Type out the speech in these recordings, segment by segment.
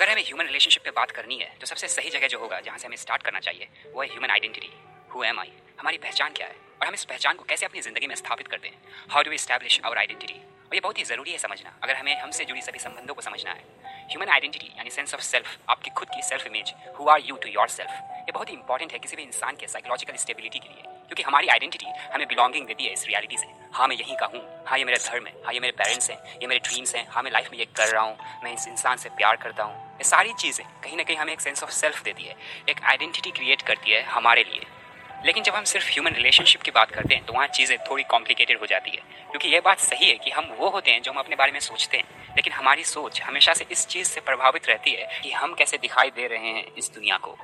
अगर हमें human relationship पे बात करनी है तो सबसे सही जगह जो होगा, जहाँ से हमें स्टार्ट करना चाहिए, वो है human identity who am I हमारी पहचान क्या है? और हम इस पहचान को कैसे अपनी ज़िंदगी में स्थापित करते हैं? How do establish our identity और ये बहुत ही ज़रूरी है समझना, अगर हमें हमसे जुड़ी सभी संबंधों को समझना है. ह्यूमन आइडेंटिटी यानी सेंस ऑफ़ सेल्फ आपकी खुद की self image who are you to yourself ये बहुत ही इंपॉर्टेंट है किसी भी इंसान के साइकोलॉजिकल स्टेबिलिटी के लिए, क्योंकि हमारी आइडेंटिटी हमें बिलोंगिंग देती है इस रियलिटी से. हाँ मैं यहीं का हूँ। हाँ ये मेरा धर्म है। हाँ ये मेरे पेरेंट्स हैं। ये मेरे ड्रीम्स हैं। हाँ मैं लाइफ में ये कर रहा हूँ। मैं इस इंसान से प्यार करता हूँ। ये सारी चीज़ें कहीं ना कहीं हमें एक सेंस ऑफ़ सेल्फ देती है। एक आइडेंटिटी क्रिएट करती है हमारे लिए। लेकिन जब हम सिर्फ़ ह्यूमन रिलेशनशिप की बात करते हैं तो वहाँ चीज़ें थोड़ी कॉम्प्लिकेटेड हो जाती है। क्योंकि ये बात सही है कि हम वो होते हैं जो हम अपने बारे में सोचते हैं। लेकिन हमारी सोच हमेशा से इस चीज़ से प्रभावित रहती है कि हम कैसे दिखाई दे रहे हैं इस दुनिया को।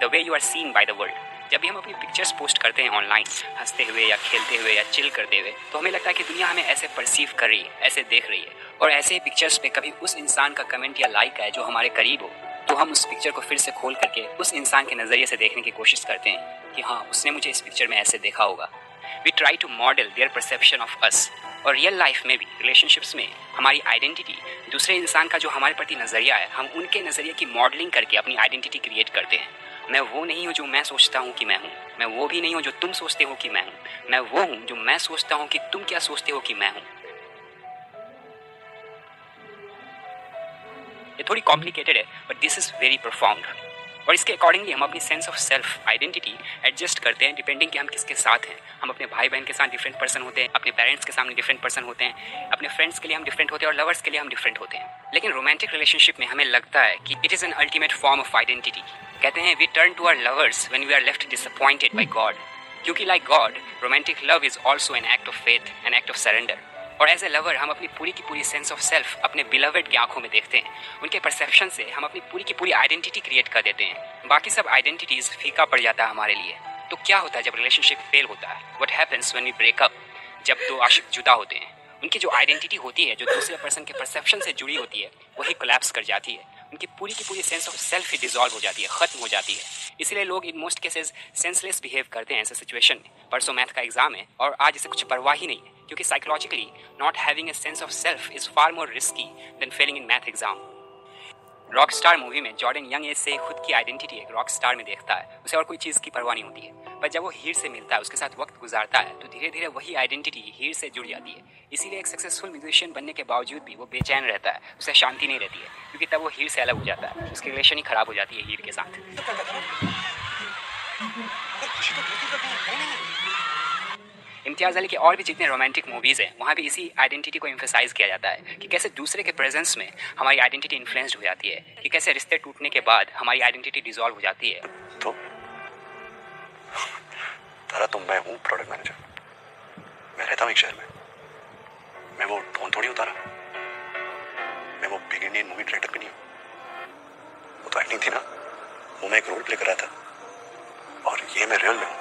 The way you are seen by the world जब भी हम अपनी पिक्चर्स पोस्ट करते हैं ऑनलाइन हँसते हुए या खेलते हुए या चिल करते हुए तो हमें लगता है कि दुनिया हमें ऐसे परसीव कर रही है, ऐसे देख रही है। और ऐसे पिक्चर्स पे कभी उस इंसान का कमेंट या लाइक है जो हमारे करीब हो तो हम उस पिक्चर को फिर से खोल करके उस इंसान के नज़रिए से देखने की कोशिश करते हैं कि हाँ उसने मुझे इस पिक्चर में ऐसे देखा होगा। We try to model their perception of us और रियल लाइफ में भी रिलेशनशिप्स में, हमारी आइडेंटिटी दूसरे इंसान का जो हमारे प्रति नज़रिया है, हम उनके नज़रिए की मॉडलिंग करके अपनी आइडेंटिटी क्रिएट करते हैं। मैं वो नहीं हूँ जो मैं सोचता हूँ कि मैं हूँ। मैं वो भी नहीं हूँ जो तुम सोचते हो कि मैं हूँ। मैं वो हूँ जो मैं सोचता हूँ कि तुम क्या सोचते हो कि मैं हूँ। ये थोड़ी कॉम्प्लिकेटेड है but this is very profound और इसके अकॉर्डिंगली हम अपनी sense of self identity adjust करते हैं डिपेंडिंग कि हम किसके साथ हैं। हम अपने भाई बहन के साथ डिफरेंट पर्सन होते हैं, अपने पेरेंट्स के सामने डिफरेंट पर्सन होते हैं, अपने फ्रेंड्स के लिए हम डिफरेंट होते हैं और लवर्स के लिए हम डिफरेंट होते हैं। लेकिन रोमांटिक रिलेशनशिप में हमें लगता है कि it is an ultimate form of identity कहते हैं we turn to our lovers when we are left disappointed by God क्योंकि like God romantic love is also an act of faith an act of surrender और as a lover हम अपनी पूरी की पूरी sense of self अपने beloved की आँखों में देखते हैं। उनके परसेप्शन से हम अपनी पूरी की पूरी आइडेंटिटी क्रिएट कर देते हैं। बाकी सब आइडेंटिटीज फीका पड़ जाता है हमारे लिए। तो क्या होता है जब रिलेशनशिप फेल होता है? What happens when we break up जब दो आशिक जुदा होते हैं। उनकी जो आइडेंटिटी होती है, जो दूसरे पर्सन के परसेप्शन से जुड़ी होती है, वही कोलैप्स कर जाती है। उनकी पूरी की पूरी सेंस ऑफ़ सेल्फ ही डिजॉल्व हो जाती है, खत्म हो जाती है। इसलिए लोग in most cases senseless behave करते हैं ऐसे सिचुएशन में। परसों मैथ का एग्ज़ाम है और आज इसे कुछ परवाह ही नहीं है, क्योंकि psychologically not having a sense of self is far more risky than failing in math exam rock star movie में जॉर्डन यंग एज से खुद की आइडेंटिटी एक रॉक स्टार में देखता है, उसे और कोई चीज़ की परवाह नहीं होती है। पर जब वो हीर से मिलता है, उसके साथ वक्त गुजारता है तो धीरे धीरे वही आइडेंटिटी हीर से जुड़ जाती है। इसीलिए एक सक्सेसफुल म्यूजिशियन बनने के बावजूद भी वो बेचैन रहता है, उसे शांति नहीं रहती है, क्योंकि तब वो हीर से अलग हो जाता है, उसकी रिलेशन ही खराब हो जाती है हीर के साथ। इम्तियाज़ अली के और भी जितने रोमांटिक मूवीज़ हैं, वहाँ भी इसी आइडेंटिटी को इम्फेसाइज किया जाता है कि कैसे दूसरे के प्रेजेंस में हमारी आइडेंटिटी इन्फ्लुएंस्ड हो जाती है, कि कैसे रिश्ते टूटने के बाद हमारी आइडेंटिटी डिजॉल्व हो जाती है। तो तारा तो मैं हूँ प्रोडक्ट मैनेजर मैं रहता हूँ एक शहर में। मैं वो डॉन थोड़ी हूँ तारा मैं वो बिग इंडियन मूवी डायरेक्टर भी नहीं हूँ। वो तो एक्टिंग थी ना। वो मैं एक रोल प्ले कर रहा था। और ये मैं रियल में हूँ।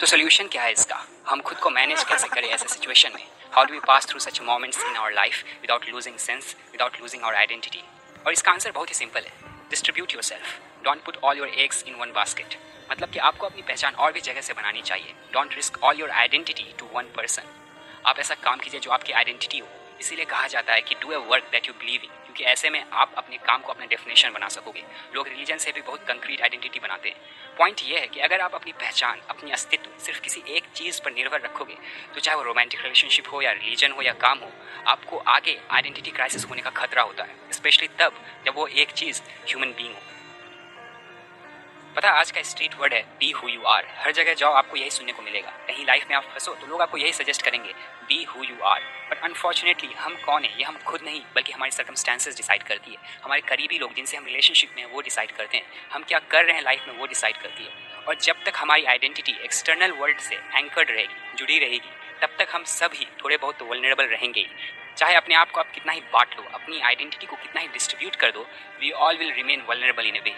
तो सोल्यूशन क्या है इसका? हम खुद को मैनेज कैसे करें ऐसे सिचुएशन में? How do we pass through such moments in our life without losing sense without losing our identity और इसका आंसर बहुत ही सिंपल है। Distribute yourself don't put all your eggs in one basket मतलब कि आपको अपनी पहचान और भी जगह से बनानी चाहिए। Don't risk all your identity to one person आप ऐसा काम कीजिए जो आपकी आइडेंटिटी हो। इसीलिए कहा जाता है कि do a work that you believe in क्योंकि ऐसे में आप अपने काम को अपने डेफिनेशन बना सकोगे। लोग रिलीजन से भी बहुत कंक्रीट आइडेंटिटी बनाते हैं। पॉइंट ये है कि अगर आप अपनी पहचान, अपनी अस्तित्व सिर्फ़ किसी एक चीज़ पर निर्भर रखोगे तो चाहे वो रोमांटिक रिलेशनशिप हो या रिलीजन हो या काम हो, आपको आगे आइडेंटिटी क्राइसिस होने का खतरा होता है स्पेशली तब जब वो एक चीज़ ह्यूमन बींग हो। पता, आज का स्ट्रीट वर्ड है बी हु यू आर हर जगह जाओ, आपको यही सुनने को मिलेगा। कहीं लाइफ में आप फंसो तो लोग आपको यही सजेस्ट करेंगे be who you are but unfortunately हम कौन है? ये हम खुद नहीं, बल्कि हमारी सर्कमस्टांसेस डिसाइड करती है। हमारे करीबी लोग, जिनसे हम रिलेशनशिप में वो डिसाइड करते हैं। हम क्या कर रहे हैं लाइफ में, वो डिसाइड करती है। और जब तक हमारी आइडेंटिटी एक्सटर्नल वर्ल्ड से एंकर्ड रहेगी, जुड़ी रहेगी, तब तक हम सभी थोड़े बहुत वलनरेबल रहेंगे ही। चाहे अपने आप को आप कितना ही बांट लो, अपनी आइडेंटिटी को कितना ही डिस्ट्रीब्यूट कर दो we all will remain vulnerable in a way